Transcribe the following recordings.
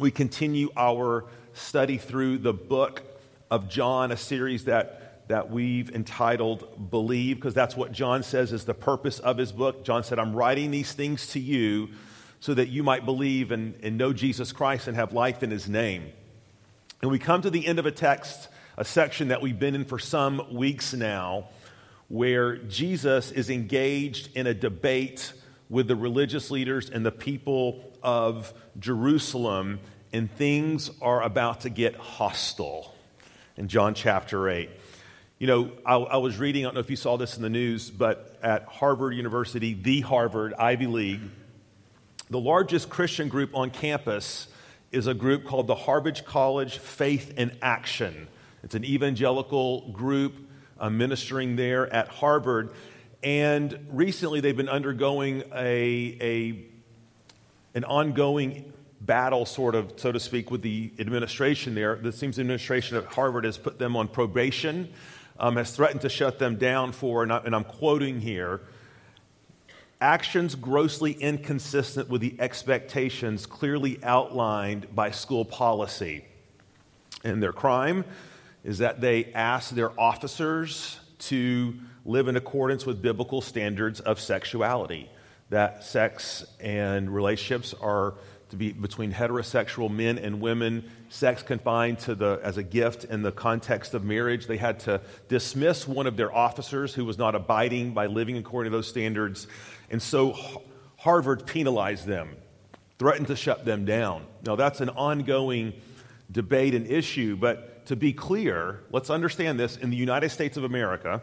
we continue our study through the book of John, a series that, that we've entitled Believe, because that's what John says is the purpose of his book. John said, I'm writing these things to you so that you might believe and, and know Jesus Christ and have life in his name. And we come to the end of a text, a section that we've been in for some weeks now, where Jesus is engaged in a debate with the religious leaders and the people of Jerusalem, and things are about to get hostile in John chapter 8. You know, I, I, was reading, I don't know if you saw this in the news, but at Harvard University, the Harvard Ivy League, the largest Christian group on campus is a group called the Harvard College Faith in Action. It's an evangelical group uh, ministering there at Harvard. And recently they've been undergoing a, a, an ongoing battle, sort of, so to speak, with the administration there. It seems the administration at Harvard has put them on probation, um, has threatened to shut them down for, and, I, and I'm quoting here, actions grossly inconsistent with the expectations clearly outlined by school policy. And their crime is that they ask their officers to live in accordance with biblical standards of sexuality, that sex and relationships are to be between heterosexual men and women, sex confined to the, as a gift in the context of marriage. They had to dismiss one of their officers who was not abiding by living according to those standards. And so Harvard penalized them, threatened to shut them down. Now, that's an ongoing debate and issue, but to be clear, let's understand this in the United States of America,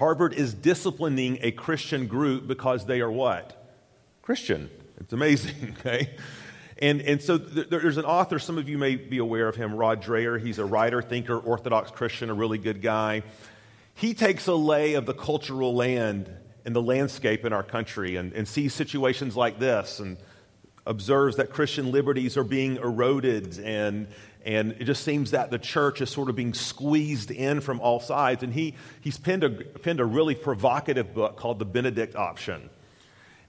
Harvard is disciplining a Christian group because they are what? Christian. It's amazing, okay? And, and so th- there's an author, some of you may be aware of him, Rod Dreher. He's a writer, thinker, Orthodox Christian, a really good guy. He takes a lay of the cultural land and the landscape in our country and, and sees situations like this and observes that Christian liberties are being eroded and, and it just seems that the church is sort of being squeezed in from all sides. And he, he's penned a, penned a really provocative book called The Benedict Option.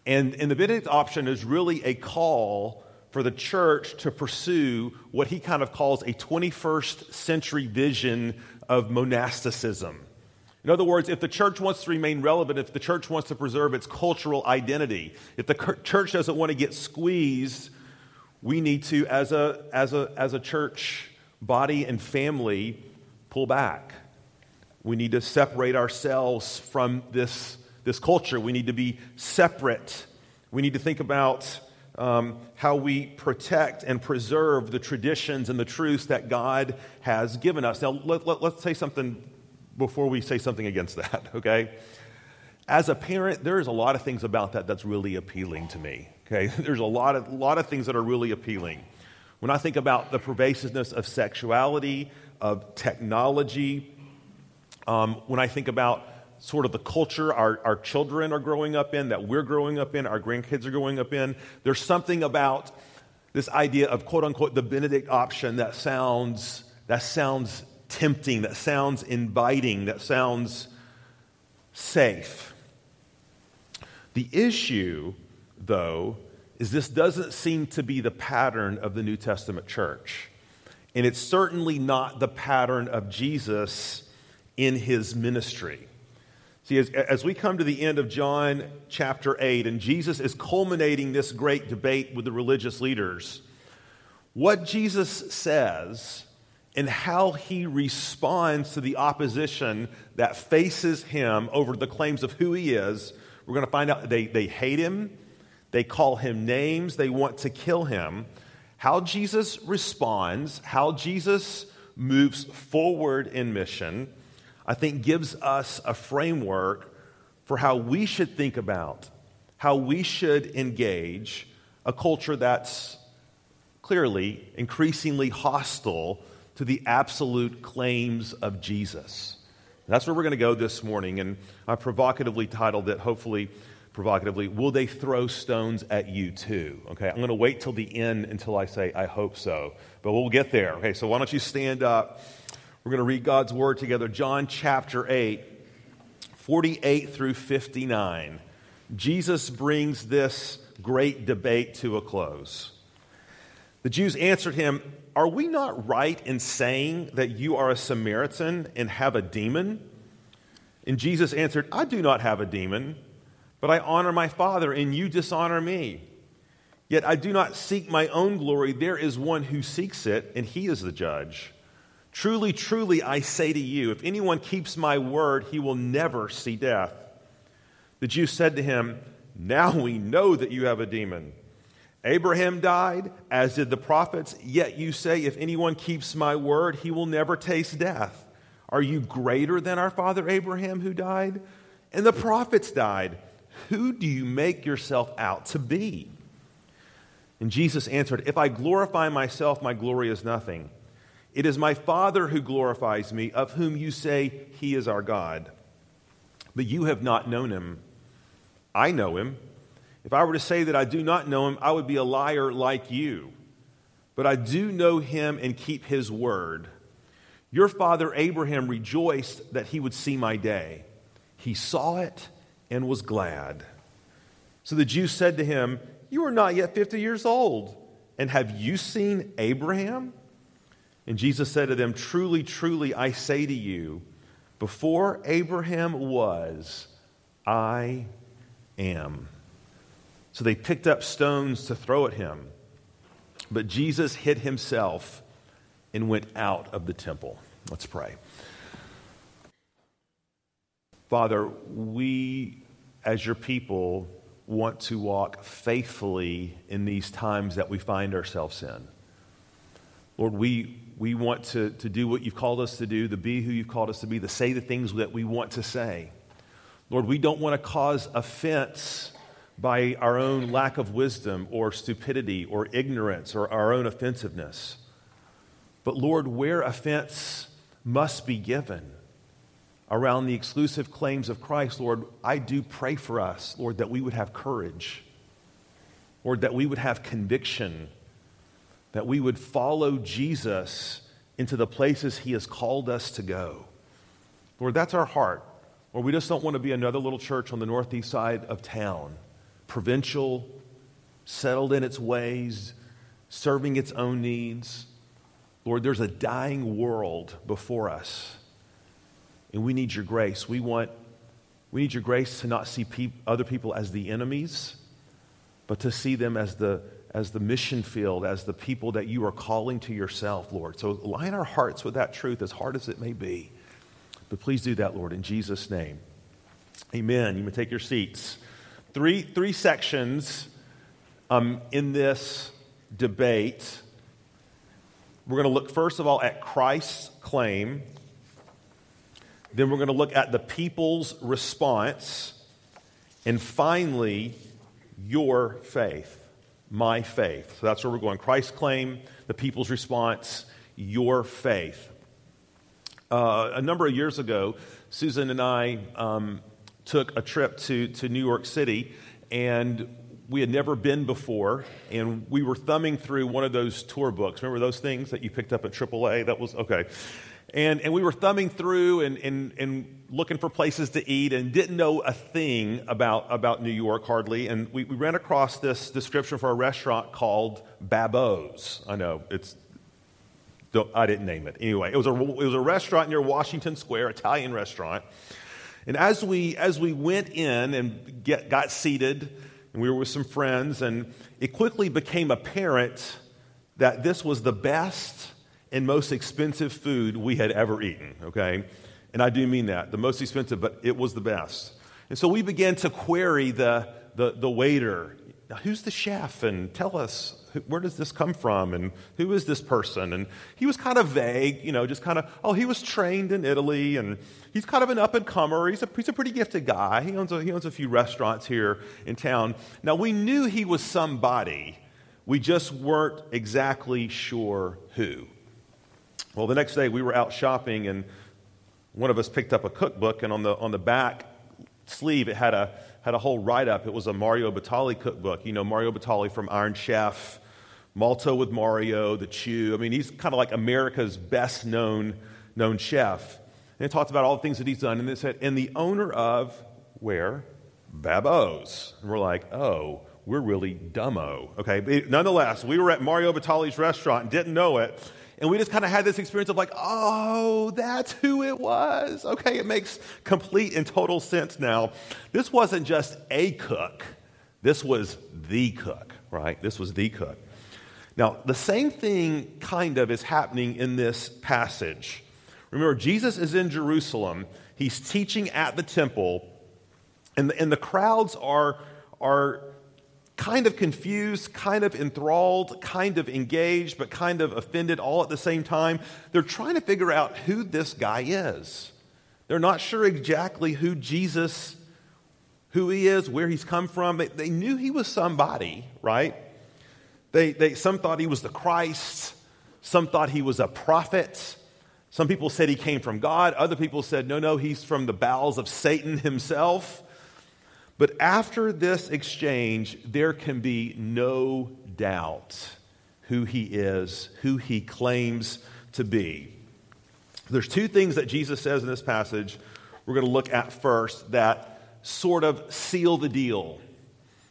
And, and the Benedict Option is really a call for the church to pursue what he kind of calls a 21st century vision of monasticism. In other words, if the church wants to remain relevant, if the church wants to preserve its cultural identity, if the church doesn't want to get squeezed, we need to, as a, as a, as a church body and family, pull back. We need to separate ourselves from this, this culture. We need to be separate. We need to think about um, how we protect and preserve the traditions and the truths that God has given us. Now, let, let, let's say something before we say something against that, okay? As a parent, there is a lot of things about that that's really appealing to me, okay? There's a lot of, lot of things that are really appealing. When I think about the pervasiveness of sexuality, of technology, um, when I think about sort of the culture our, our children are growing up in, that we're growing up in, our grandkids are growing up in, there's something about this idea of quote unquote the Benedict option that sounds, that sounds tempting, that sounds inviting, that sounds safe. The issue, though, is this doesn't seem to be the pattern of the New Testament church. And it's certainly not the pattern of Jesus in his ministry. See, as, as, we come to the end of John chapter 8, and Jesus is culminating this great debate with the religious leaders, what Jesus says and how he responds to the opposition that faces him over the claims of who he is. We're going to find out they, they hate him, they call him names, they want to kill him. How Jesus responds, how Jesus moves forward in mission, I think gives us a framework for how we should think about, how we should engage a culture that's clearly increasingly hostile to the absolute claims of Jesus. That's where we're going to go this morning, and I provocatively titled it, hopefully provocatively, Will They Throw Stones at You Too? Okay, I'm going to wait till the end until I say, I hope so. But we'll get there. Okay, so why don't you stand up? We're going to read God's word together. John chapter 8, 48 through 59. Jesus brings this great debate to a close. The Jews answered him, Are we not right in saying that you are a Samaritan and have a demon? And Jesus answered, I do not have a demon, but I honor my Father, and you dishonor me. Yet I do not seek my own glory. There is one who seeks it, and he is the judge. Truly, truly, I say to you, if anyone keeps my word, he will never see death. The Jews said to him, Now we know that you have a demon. Abraham died, as did the prophets, yet you say, If anyone keeps my word, he will never taste death. Are you greater than our father Abraham who died? And the prophets died. Who do you make yourself out to be? And Jesus answered, If I glorify myself, my glory is nothing. It is my Father who glorifies me, of whom you say he is our God. But you have not known him. I know him. If I were to say that I do not know him, I would be a liar like you. But I do know him and keep his word. Your father Abraham rejoiced that he would see my day. He saw it and was glad. So the Jews said to him, You are not yet 50 years old, and have you seen Abraham? And Jesus said to them, Truly, truly, I say to you, before Abraham was, I am. So they picked up stones to throw at him. But Jesus hid himself and went out of the temple. Let's pray. Father, we, as your people, want to walk faithfully in these times that we find ourselves in. Lord, we, we want to, to do what you've called us to do, to be who you've called us to be, to say the things that we want to say. Lord, we don't want to cause offense by our own lack of wisdom or stupidity or ignorance or our own offensiveness. But Lord, where offense must be given around the exclusive claims of Christ, Lord, I do pray for us, Lord, that we would have courage, Lord, that we would have conviction, that we would follow Jesus into the places he has called us to go. Lord, that's our heart. Or we just don't want to be another little church on the northeast side of town provincial, settled in its ways, serving its own needs. Lord, there's a dying world before us, and we need your grace. We want, we need your grace to not see pe- other people as the enemies, but to see them as the, as the mission field, as the people that you are calling to yourself, Lord. So line our hearts with that truth, as hard as it may be. But please do that, Lord, in Jesus' name. Amen. You may take your seats. Three, three sections um, in this debate. We're going to look, first of all, at Christ's claim. Then we're going to look at the people's response. And finally, your faith, my faith. So that's where we're going. Christ's claim, the people's response, your faith. Uh, a number of years ago, Susan and I um, took a trip to, to New York City, and we had never been before, and we were thumbing through one of those tour books. Remember those things that you picked up at AAA? That was okay. And, and we were thumbing through and, and, and looking for places to eat and didn't know a thing about, about New York hardly. And we, we ran across this description for a restaurant called Babbo's. I know, it's, I didn't name it. Anyway, it was, a, it was a restaurant near Washington Square, Italian restaurant. And as we, as we went in and get, got seated, and we were with some friends, and it quickly became apparent that this was the best and most expensive food we had ever eaten, okay? And I do mean that, the most expensive, but it was the best. And so we began to query the, the, the waiter. Now, who's the chef? And tell us where does this come from? And who is this person? And he was kind of vague, you know, just kind of, oh, he was trained in Italy and he's kind of an up and comer. He's a, he's a pretty gifted guy. He owns, a, he owns a few restaurants here in town. Now, we knew he was somebody, we just weren't exactly sure who. Well, the next day we were out shopping and one of us picked up a cookbook and on the, on the back sleeve it had a, had a whole write up. It was a Mario Batali cookbook. You know, Mario Batali from Iron Chef, Molto with Mario, The Chew. I mean, he's kind of like America's best known, known chef. And it talked about all the things that he's done. And it said, and the owner of where? Babbo's. And we're like, oh, we're really dumbo. Okay, nonetheless, we were at Mario Batali's restaurant and didn't know it. And we just kind of had this experience of like, oh, that's who it was. Okay, it makes complete and total sense now. This wasn't just a cook, this was the cook, right? This was the cook. Now, the same thing kind of is happening in this passage. Remember, Jesus is in Jerusalem, he's teaching at the temple, and the, and the crowds are, are kind of confused, kind of enthralled, kind of engaged, but kind of offended all at the same time. They're trying to figure out who this guy is. They're not sure exactly who Jesus, who he is, where he's come from. They, they knew he was somebody, right? They, they, some thought he was the Christ. Some thought he was a prophet. Some people said he came from God. Other people said, no, no, he's from the bowels of Satan himself. But after this exchange, there can be no doubt who he is, who he claims to be. There's two things that Jesus says in this passage we're going to look at first that sort of seal the deal.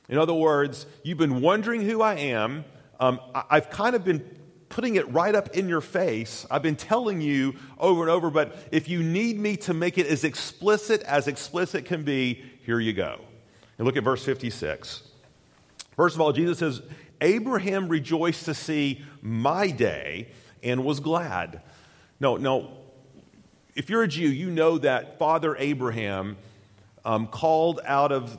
In other words, you've been wondering who I am. Um, I've kind of been putting it right up in your face. I've been telling you over and over, but if you need me to make it as explicit as explicit can be, here you go. And look at verse 56. First of all, Jesus says, Abraham rejoiced to see my day and was glad. No, no. If you're a Jew, you know that Father Abraham, um, called out of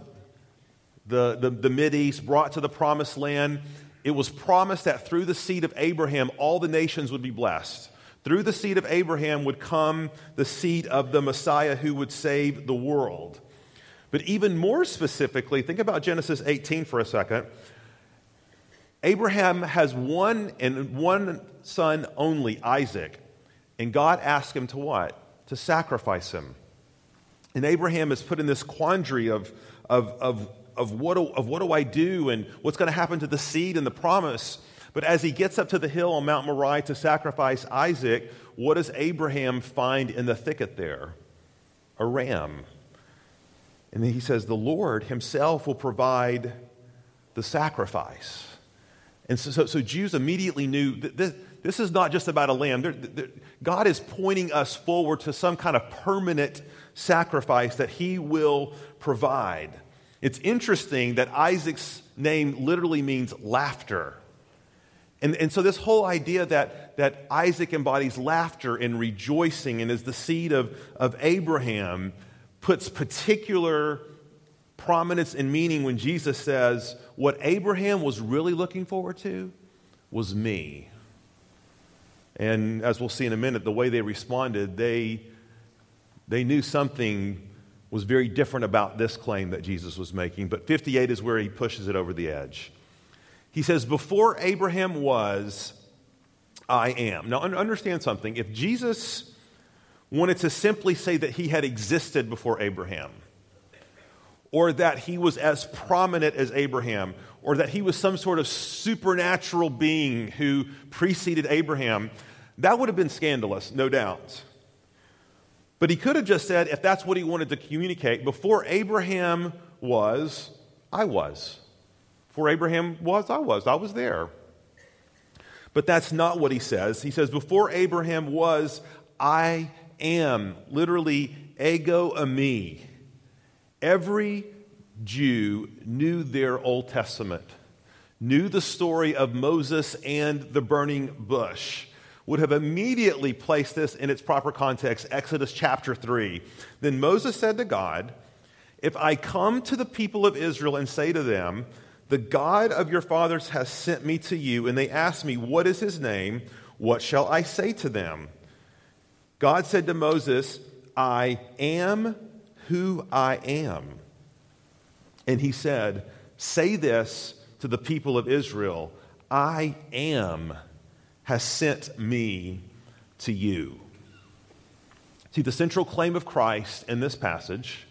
the, the, the East, brought to the promised land, it was promised that through the seed of Abraham, all the nations would be blessed. Through the seed of Abraham would come the seed of the Messiah who would save the world. But even more specifically, think about Genesis 18 for a second. Abraham has one and one son only, Isaac. And God asked him to what? To sacrifice him. And Abraham is put in this quandary of, of, of, of, what, do, of what do I do and what's going to happen to the seed and the promise. But as he gets up to the hill on Mount Moriah to sacrifice Isaac, what does Abraham find in the thicket there? A ram. And then he says, The Lord himself will provide the sacrifice. And so, so, so Jews immediately knew that this, this, is not just about a lamb. They're, they're, God is pointing us forward to some kind of permanent sacrifice that he will provide. It's interesting that Isaac's name literally means laughter. And, and so, this whole idea that, that Isaac embodies laughter and rejoicing and is the seed of, of Abraham puts particular prominence and meaning when Jesus says, What Abraham was really looking forward to was me. And as we'll see in a minute, the way they responded, they, they knew something was very different about this claim that Jesus was making. But 58 is where he pushes it over the edge. He says, Before Abraham was, I am. Now, understand something. If Jesus wanted to simply say that he had existed before Abraham, or that he was as prominent as Abraham, or that he was some sort of supernatural being who preceded Abraham, that would have been scandalous, no doubt. But he could have just said, if that's what he wanted to communicate, before Abraham was, I was. Before Abraham was, I was. I was there. But that's not what he says. He says, before Abraham was, I am, literally, ego eimi. Every Jew knew their Old Testament, knew the story of Moses and the burning bush, would have immediately placed this in its proper context, Exodus chapter 3. Then Moses said to God, If I come to the people of Israel and say to them, The God of your fathers has sent me to you, and they ask me, What is his name? What shall I say to them? God said to Moses, I am who I am. And he said, Say this to the people of Israel I am has sent me to you. See, the central claim of Christ in this passage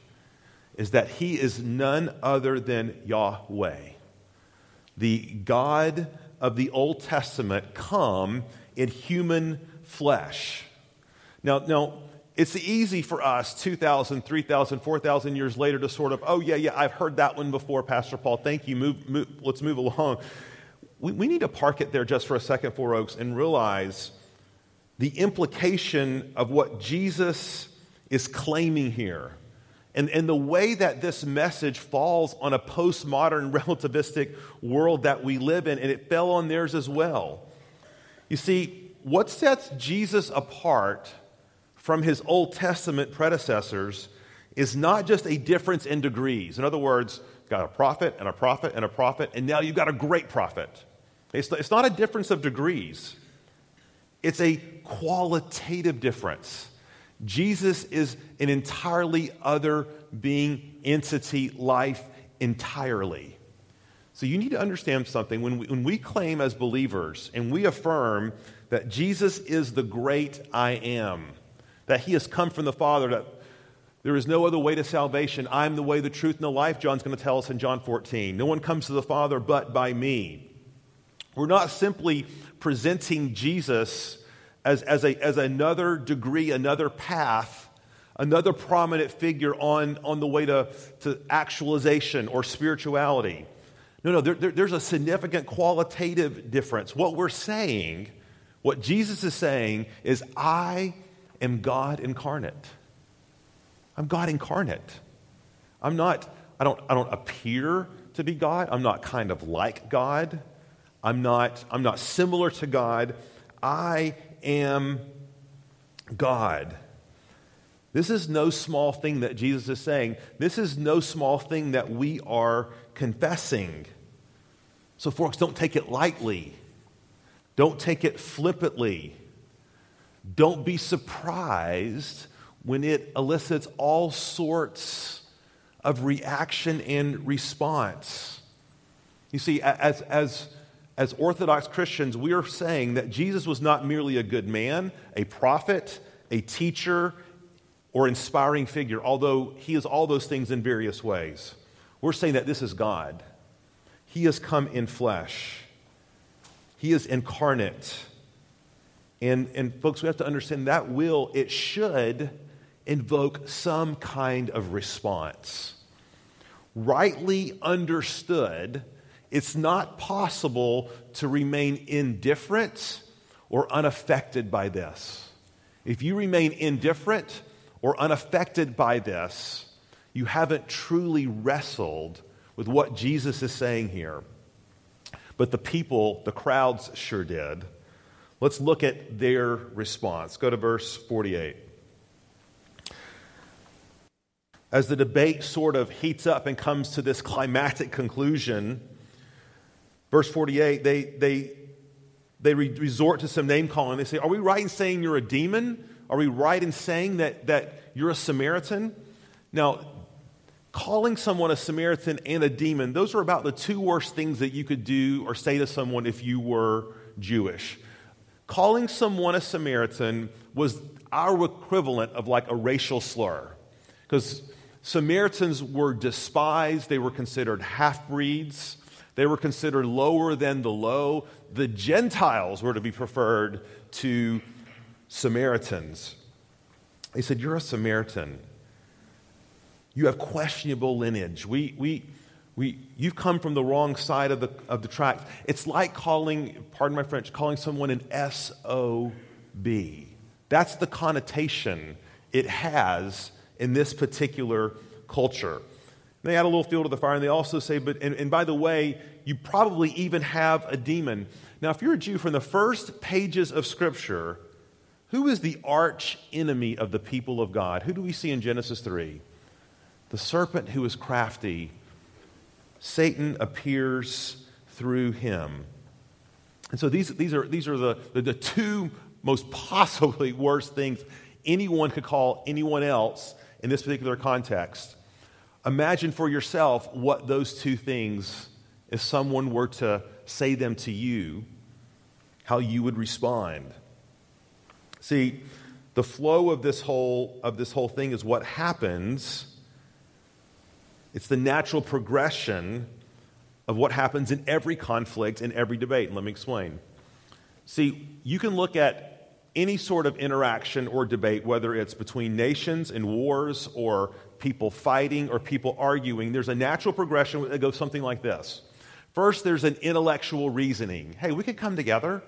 is that he is none other than Yahweh, the God of the Old Testament come in human flesh. Now, now it's easy for us 2,000, 3,000, 4,000 years later to sort of, oh, yeah, yeah, I've heard that one before, Pastor Paul. Thank you. Move, move, let's move along. We, we need to park it there just for a second, Four Oaks, and realize the implication of what Jesus is claiming here. And, and the way that this message falls on a postmodern relativistic world that we live in, and it fell on theirs as well. You see, what sets Jesus apart from his Old Testament predecessors is not just a difference in degrees. In other words, got a prophet and a prophet and a prophet, and now you've got a great prophet. It's, it's not a difference of degrees, it's a qualitative difference. Jesus is an entirely other being, entity, life entirely. So you need to understand something. When we, when we claim as believers and we affirm that Jesus is the great I am, that he has come from the Father, that there is no other way to salvation. I'm the way, the truth, and the life, John's going to tell us in John 14. No one comes to the Father but by me. We're not simply presenting Jesus as, as, a, as another degree, another path, another prominent figure on, on the way to, to actualization or spirituality. No, no, there, there, there's a significant qualitative difference. What we're saying, what Jesus is saying, is I am God incarnate. I'm God incarnate. I'm not, I don't, I don't appear to be God. I'm not kind of like God. I'm not, I'm not similar to God. I am God. This is no small thing that Jesus is saying. This is no small thing that we are confessing. So, folks, don't take it lightly. Don't take it flippantly. Don't be surprised when it elicits all sorts of reaction and response. You see, as, as, as Orthodox Christians, we are saying that Jesus was not merely a good man, a prophet, a teacher, or inspiring figure, although he is all those things in various ways. We're saying that this is God. He has come in flesh, He is incarnate. And, and folks, we have to understand that will, it should invoke some kind of response. Rightly understood, it's not possible to remain indifferent or unaffected by this. If you remain indifferent or unaffected by this, you haven't truly wrestled with what Jesus is saying here. But the people, the crowds sure did. Let's look at their response. Go to verse 48. As the debate sort of heats up and comes to this climactic conclusion, verse 48, they, they, they re- resort to some name calling. They say, Are we right in saying you're a demon? Are we right in saying that, that you're a Samaritan? Now, calling someone a Samaritan and a demon, those are about the two worst things that you could do or say to someone if you were Jewish calling someone a Samaritan was our equivalent of like a racial slur. Because Samaritans were despised, they were considered half breeds, they were considered lower than the low. The Gentiles were to be preferred to Samaritans. They said, You're a Samaritan. You have questionable lineage. We, we, we, you've come from the wrong side of the, of the tracks. It's like calling, pardon my French, calling someone an SOB. That's the connotation it has in this particular culture. They add a little fuel to the fire, and they also say, but, and, and by the way, you probably even have a demon. Now, if you're a Jew from the first pages of Scripture, who is the arch enemy of the people of God? Who do we see in Genesis 3? The serpent who is crafty Satan appears through him. And so these, these are, these are the, the, the two most possibly worst things anyone could call anyone else in this particular context. Imagine for yourself what those two things, if someone were to say them to you, how you would respond. See, the flow of this whole, of this whole thing is what happens it's the natural progression of what happens in every conflict, in every debate. And let me explain. See, you can look at any sort of interaction or debate, whether it's between nations in wars or people fighting or people arguing, there's a natural progression that goes something like this. First, there's an intellectual reasoning. Hey, we can come together,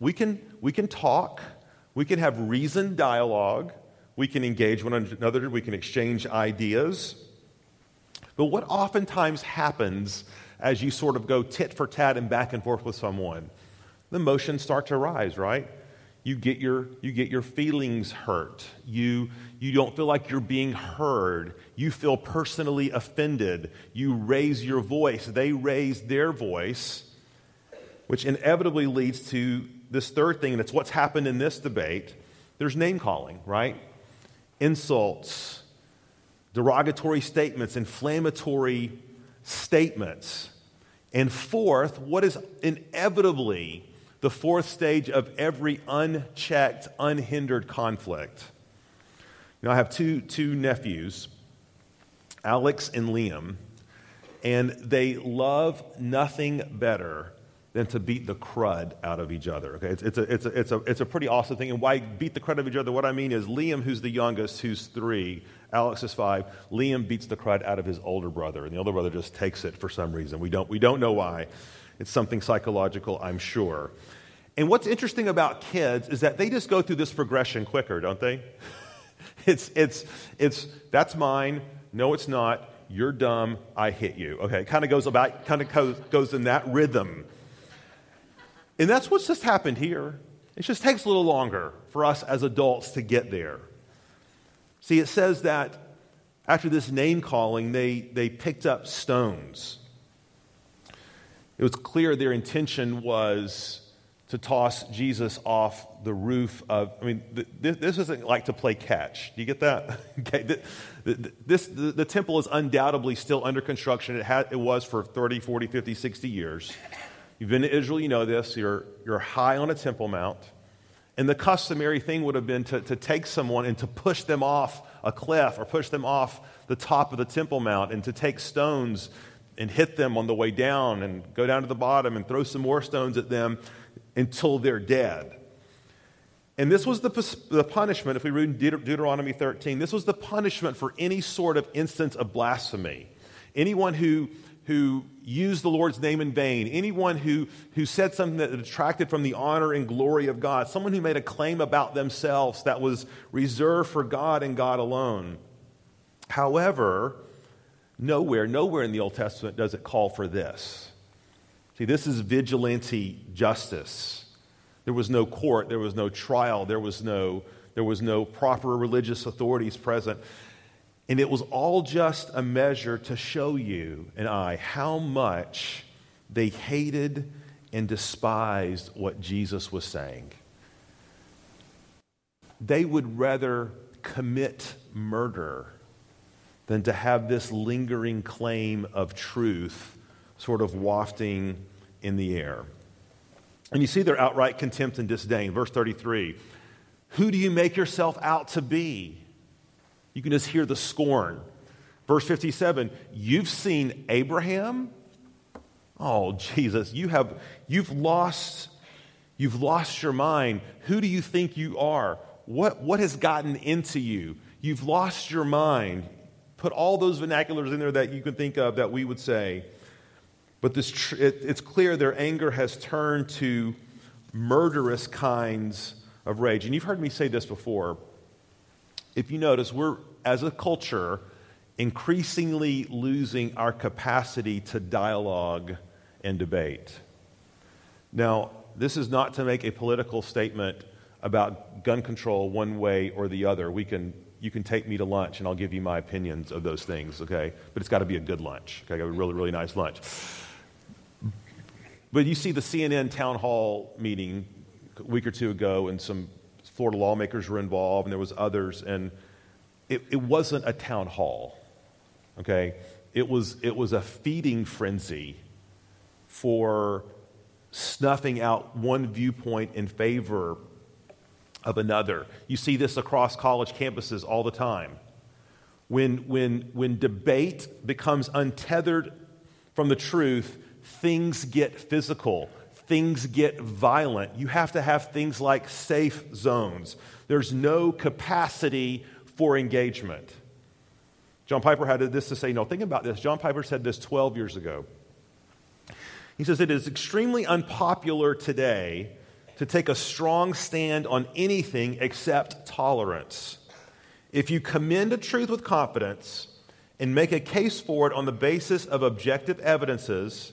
we can, we can talk, we can have reasoned dialogue, we can engage one another, we can exchange ideas. But what oftentimes happens as you sort of go tit for tat and back and forth with someone? The emotions start to rise, right? you get your, you get your feelings hurt. You, you don't feel like you're being heard. You feel personally offended. You raise your voice. They raise their voice, which inevitably leads to this third thing, and it's what's happened in this debate. There's name calling, right? Insults, derogatory statements, inflammatory statements. And fourth, what is inevitably the fourth stage of every unchecked, unhindered conflict. You know, I have two, two nephews, Alex and Liam, and they love nothing better than to beat the crud out of each other. Okay, it's, it's, a, it's, a, it's, a, it's a pretty awesome thing. And why beat the crud out of each other? What I mean is Liam, who's the youngest, who's three, Alex is five. Liam beats the crud out of his older brother, and the older brother just takes it for some reason. We don't, we don't know why. It's something psychological, I'm sure. And what's interesting about kids is that they just go through this progression quicker, don't they? it's, it's, it's, that's mine. No, it's not. You're dumb. I hit you. Okay, it kind of goes about, kind of goes, goes in that rhythm. And that's what's just happened here. It just takes a little longer for us as adults to get there. See, it says that after this name calling, they, they picked up stones. It was clear their intention was to toss Jesus off the roof of, I mean, this, this isn't like to play catch. Do you get that? okay, this, the, the, temple is undoubtedly still under construction. It, had, it was for 30, 40, 50, 60 years. You've been to Israel, you know this. You're, you're high on a temple mount. And the customary thing would have been to, to take someone and to push them off a cliff or push them off the top of the temple mount and to take stones and hit them on the way down and go down to the bottom and throw some more stones at them until they're dead. And this was the, the punishment, if we read Deuteronomy 13, this was the punishment for any sort of instance of blasphemy. Anyone who, who used the Lord's name in vain, anyone who, who said something that detracted from the honor and glory of God, someone who made a claim about themselves that was reserved for God and God alone. However, nowhere, nowhere in the Old Testament does it call for this. See, this is vigilante justice. There was no court, there was no trial, there was no, there was no proper religious authorities present. And it was all just a measure to show you and I how much they hated and despised what Jesus was saying. They would rather commit murder than to have this lingering claim of truth sort of wafting in the air. And you see their outright contempt and disdain. Verse 33 Who do you make yourself out to be? You can just hear the scorn. Verse 57 You've seen Abraham? Oh, Jesus, you have, you've lost, you've lost your mind. Who do you think you are? What, what has gotten into you? You've lost your mind. Put all those vernaculars in there that you can think of that we would say. But this tr- it, it's clear their anger has turned to murderous kinds of rage. And you've heard me say this before. If you notice, we're, as a culture, increasingly losing our capacity to dialogue and debate. Now, this is not to make a political statement about gun control one way or the other. We can, you can take me to lunch and I'll give you my opinions of those things, okay? But it's got to be a good lunch, okay? A really, really nice lunch. But you see the CNN town hall meeting a week or two ago, and some Florida lawmakers were involved, and there was others, and it, it wasn't a town hall, okay? It was, it was a feeding frenzy for snuffing out one viewpoint in favor of another. You see this across college campuses all the time. When, when, when debate becomes untethered from the truth, things get physical, things get violent. You have to have things like safe zones. There's no capacity for engagement. John Piper had this to say. No, think about this. John Piper said this 12 years ago. He says, It is extremely unpopular today to take a strong stand on anything except tolerance. If you commend a truth with confidence and make a case for it on the basis of objective evidences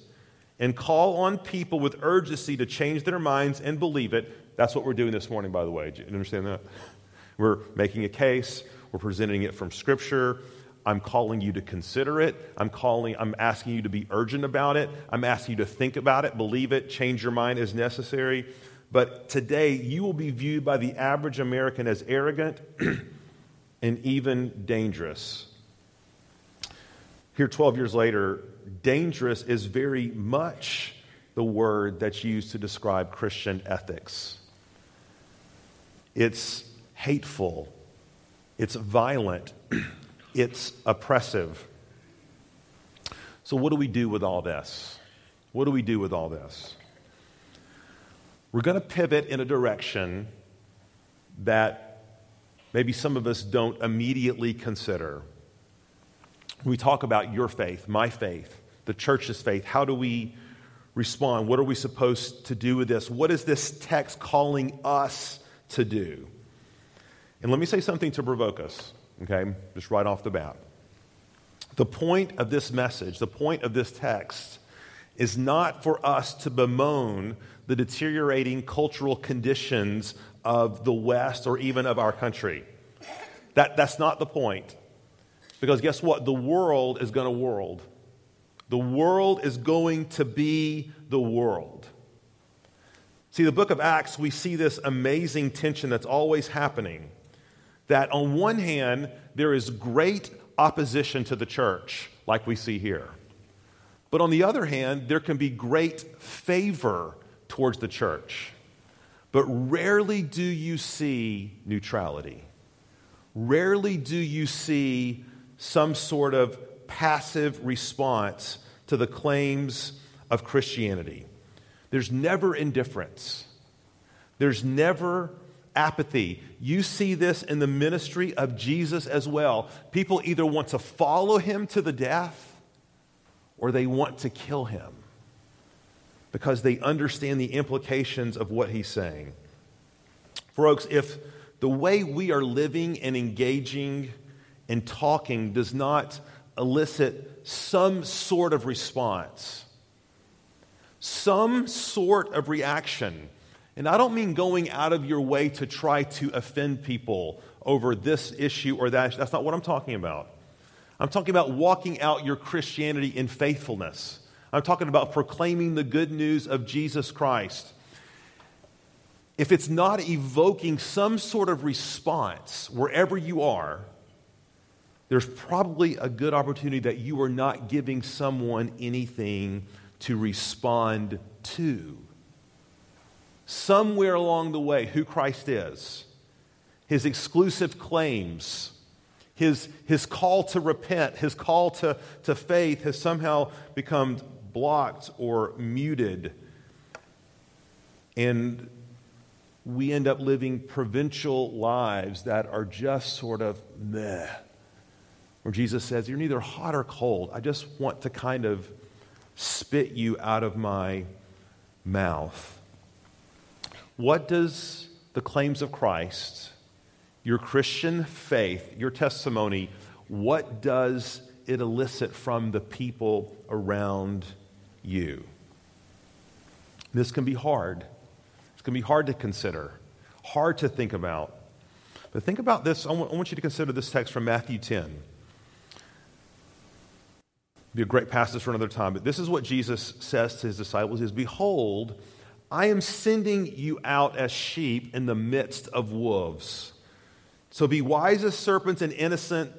and call on people with urgency to change their minds and believe it, that's what we're doing this morning, by the way. Do you understand that? We're making a case, we're presenting it from Scripture. I'm calling you to consider it. I'm calling, I'm asking you to be urgent about it. I'm asking you to think about it, believe it, change your mind as necessary. But today, you will be viewed by the average American as arrogant and even dangerous. Here, 12 years later, dangerous is very much the word that's used to describe Christian ethics. It's hateful, it's violent, it's oppressive. So, what do we do with all this? What do we do with all this? We're going to pivot in a direction that maybe some of us don't immediately consider. We talk about your faith, my faith, the church's faith, how do we respond? What are we supposed to do with this? What is this text calling us to do? And let me say something to provoke us okay? Just right off the bat. The point of this message, the point of this text, is not for us to bemoan the deteriorating cultural conditions of the West or even of our country. That, that's not the point. Because guess what? The world is going to world. The world is going to be the world. See, the book of Acts, we see this amazing tension that's always happening that on one hand, there is great opposition to the church, like we see here. But on the other hand, there can be great favor towards the church. But rarely do you see neutrality. Rarely do you see some sort of passive response to the claims of Christianity. There's never indifference. There's never apathy. You see this in the ministry of Jesus as well. People either want to follow him to the death or they want to kill him because they understand the implications of what he's saying. Folks, if the way we are living and engaging and talking does not elicit some sort of response, some sort of reaction, and I don't mean going out of your way to try to offend people over this issue or that. That's not what I'm talking about. I'm talking about walking out your Christianity in faithfulness. I'm talking about proclaiming the good news of Jesus Christ. If it's not evoking some sort of response wherever you are, there's probably a good opportunity that you are not giving someone anything to respond to somewhere along the way who Christ is, his exclusive claims, his, his call to repent, his call to, to faith has somehow become blocked or muted. And we end up living provincial lives that are just sort of meh. Where Jesus says, You're neither hot or cold. I just want to kind of spit you out of my mouth. What does the claims of Christ, your Christian faith, your testimony, what does it elicit from the people around you? This can be hard. It's going to be hard to consider, hard to think about. But think about this. I want you to consider this text from Matthew 10 be a great passage for another time, but this is what Jesus says to his disciples is behold, I am sending you out as sheep in the midst of wolves. So be wise as serpents and innocent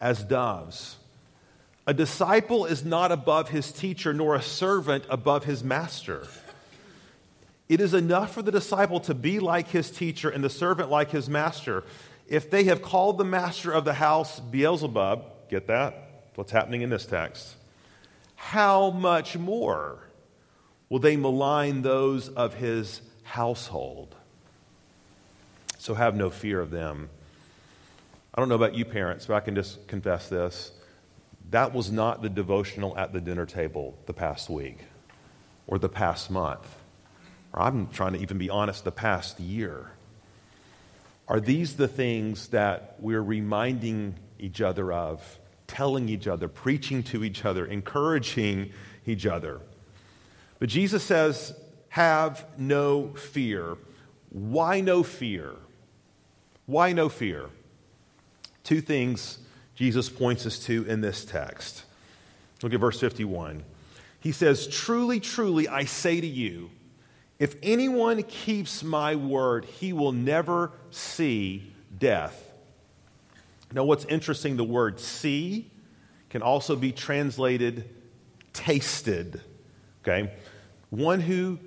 as doves. A disciple is not above his teacher, nor a servant above his master. It is enough for the disciple to be like his teacher and the servant like his master. If they have called the master of the house Beelzebub, get that? What's happening in this text? How much more? will they malign those of his household. So have no fear of them. I don't know about you parents, but I can just confess this. That was not the devotional at the dinner table the past week or the past month. Or I'm trying to even be honest, the past year. Are these the things that we're reminding each other of, telling each other, preaching to each other, encouraging each other? But Jesus says, Have no fear. Why no fear? Why no fear? Two things Jesus points us to in this text. Look at verse 51. He says, Truly, truly, I say to you, if anyone keeps my word, he will never see death. Now, what's interesting, the word see can also be translated tasted. Okay? One who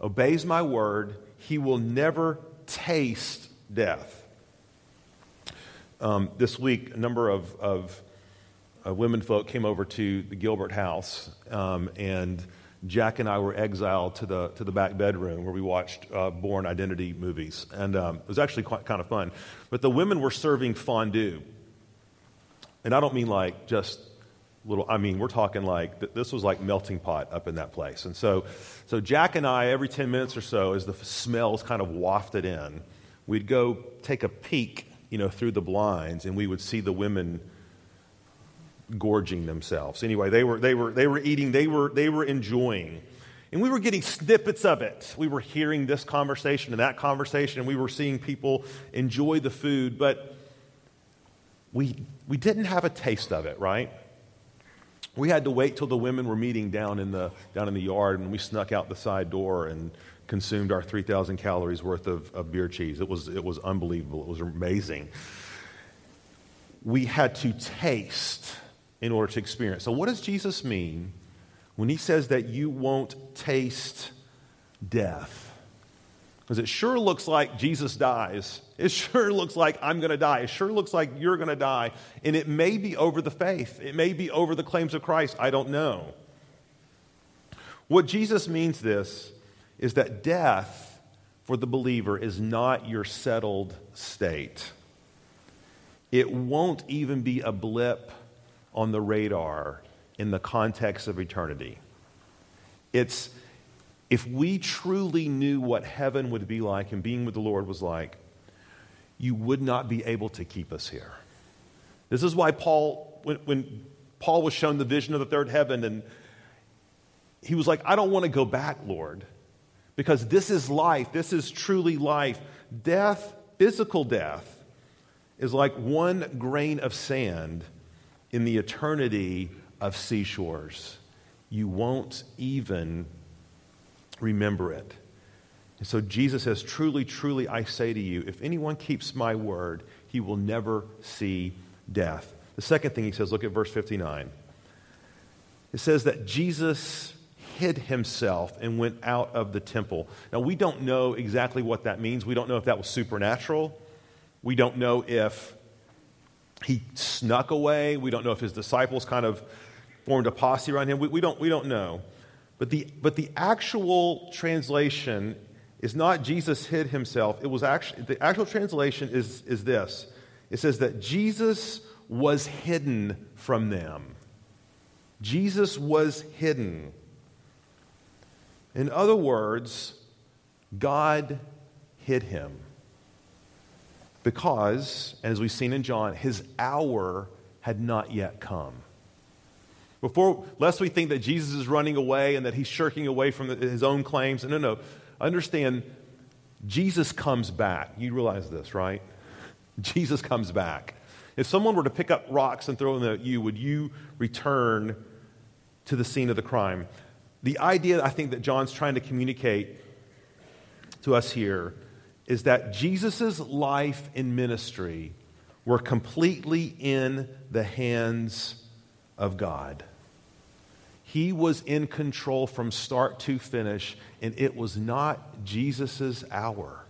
obeys my word, he will never taste death. Um, this week, a number of, of uh, women folk came over to the Gilbert house, um, and Jack and I were exiled to the, to the back bedroom where we watched uh, Bourne Identity movies. And um, it was actually quite kind of fun. But the women were serving fondue. And I don't mean like just little, I mean, we're talking like, this was like melting pot up in that place. And so, so Jack and I, every 10 minutes or so, as the smells kind of wafted in, we'd go take a peek, you know, through the blinds and we would see the women gorging themselves. Anyway, they were, they were, they were eating, they were, they were enjoying. And we were getting snippets of it. We were hearing this conversation and that conversation, and we were seeing people enjoy the food, but we, we didn't have a taste of it, right? we had to wait till the women were meeting down in the, down in the yard, and we snuck out the side door and consumed our 3,000 calories worth of, of beer cheese. It was, it was unbelievable. It was amazing. We had to taste in order to experience. So, what does Jesus mean when he says that you won't taste death? Because it sure looks like Jesus dies. It sure looks like I'm going to die. It sure looks like you're going to die. And it may be over the faith, it may be over the claims of Christ. I don't know. What Jesus means this is that death for the believer is not your settled state. It won't even be a blip on the radar in the context of eternity. It's if we truly knew what heaven would be like and being with the Lord was like, you would not be able to keep us here. This is why Paul, when, when Paul was shown the vision of the third heaven, and he was like, I don't want to go back, Lord, because this is life. This is truly life. Death, physical death, is like one grain of sand in the eternity of seashores. You won't even remember it. And so Jesus says, Truly, truly, I say to you, if anyone keeps my word, he will never see death. The second thing he says, look at verse 59. It says that Jesus hid himself and went out of the temple. Now, we don't know exactly what that means. We don't know if that was supernatural. We don't know if he snuck away. We don't know if his disciples kind of formed a posse around him. We, we, don't, we don't know. But the, but the actual translation is not Jesus hid himself. It was actually, the actual translation is, is this it says that Jesus was hidden from them. Jesus was hidden. In other words, God hid him. Because, as we've seen in John, his hour had not yet come. Before, lest we think that Jesus is running away and that he's shirking away from the, his own claims. No, no. Understand, Jesus comes back. You realize this, right? Jesus comes back. If someone were to pick up rocks and throw them at you, would you return to the scene of the crime? The idea I think that John's trying to communicate to us here is that Jesus' life and ministry were completely in the hands of God. He was in control from start to finish, and it was not Jesus' hour.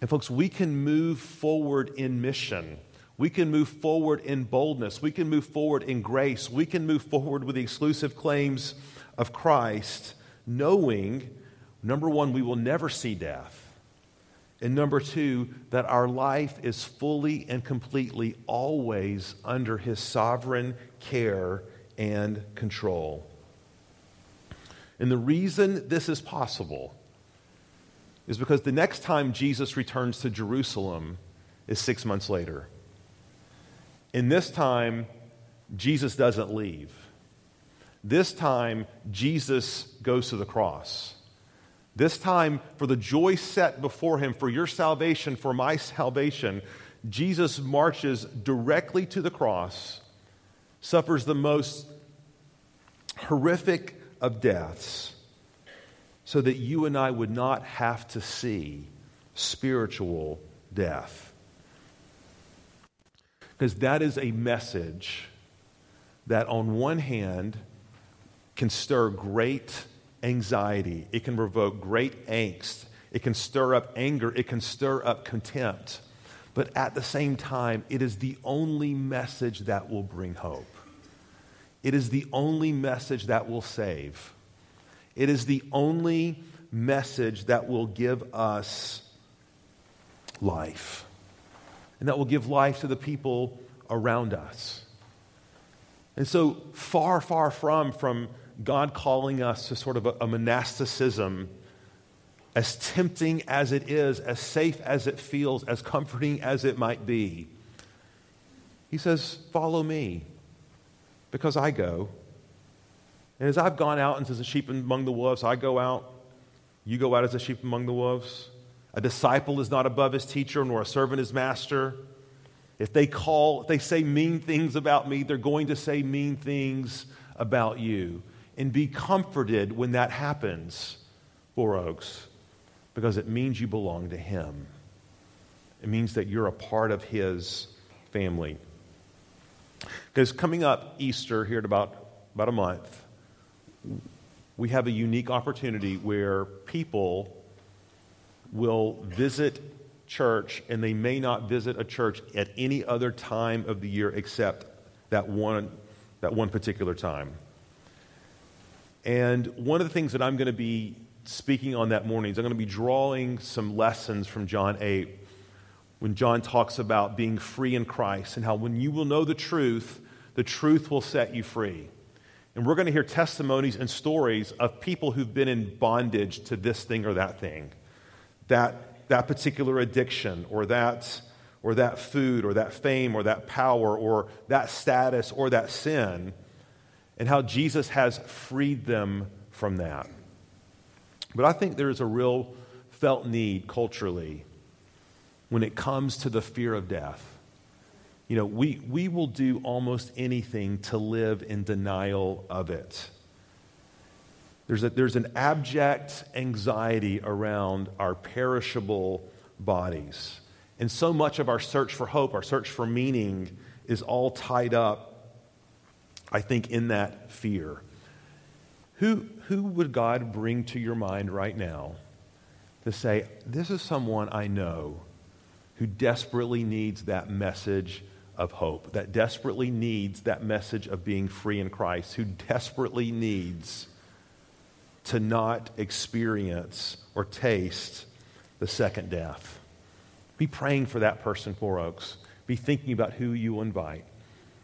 And, folks, we can move forward in mission. We can move forward in boldness. We can move forward in grace. We can move forward with the exclusive claims of Christ, knowing, number one, we will never see death. And number two, that our life is fully and completely always under his sovereign care and control. And the reason this is possible is because the next time Jesus returns to Jerusalem is six months later. In this time, Jesus doesn't leave. This time, Jesus goes to the cross. This time, for the joy set before him, for your salvation, for my salvation, Jesus marches directly to the cross, suffers the most horrific of deaths, so that you and I would not have to see spiritual death. Because that is a message that, on one hand, can stir great anxiety, it can provoke great angst, it can stir up anger, it can stir up contempt. But at the same time, it is the only message that will bring hope. It is the only message that will save. It is the only message that will give us life. And that will give life to the people around us. And so, far, far from, from God calling us to sort of a, a monasticism, as tempting as it is, as safe as it feels, as comforting as it might be, He says, Follow me, because I go. And as I've gone out into the sheep among the wolves, I go out. You go out as a sheep among the wolves. A disciple is not above his teacher, nor a servant his master. If they call, if they say mean things about me, they're going to say mean things about you and be comforted when that happens, Four Oaks, because it means you belong to Him. It means that you're a part of His family. Because coming up Easter here in about, about a month, we have a unique opportunity where people will visit church and they may not visit a church at any other time of the year except that one, that one particular time. And one of the things that I'm going to be speaking on that morning is I'm going to be drawing some lessons from John 8 when John talks about being free in Christ and how when you will know the truth, the truth will set you free. And we're going to hear testimonies and stories of people who've been in bondage to this thing or that thing, that, that particular addiction or that, or that food or that fame or that power or that status or that sin and how Jesus has freed them from that. But I think there is a real felt need culturally when it comes to the fear of death. You know, we, we will do almost anything to live in denial of it. There's, a, there's an abject anxiety around our perishable bodies. And so much of our search for hope, our search for meaning, is all tied up I think, in that fear. Who, who would God bring to your mind right now to say, This is someone I know who desperately needs that message of hope, that desperately needs that message of being free in Christ, who desperately needs to not experience or taste the second death? Be praying for that person, Four Oaks. Be thinking about who you invite.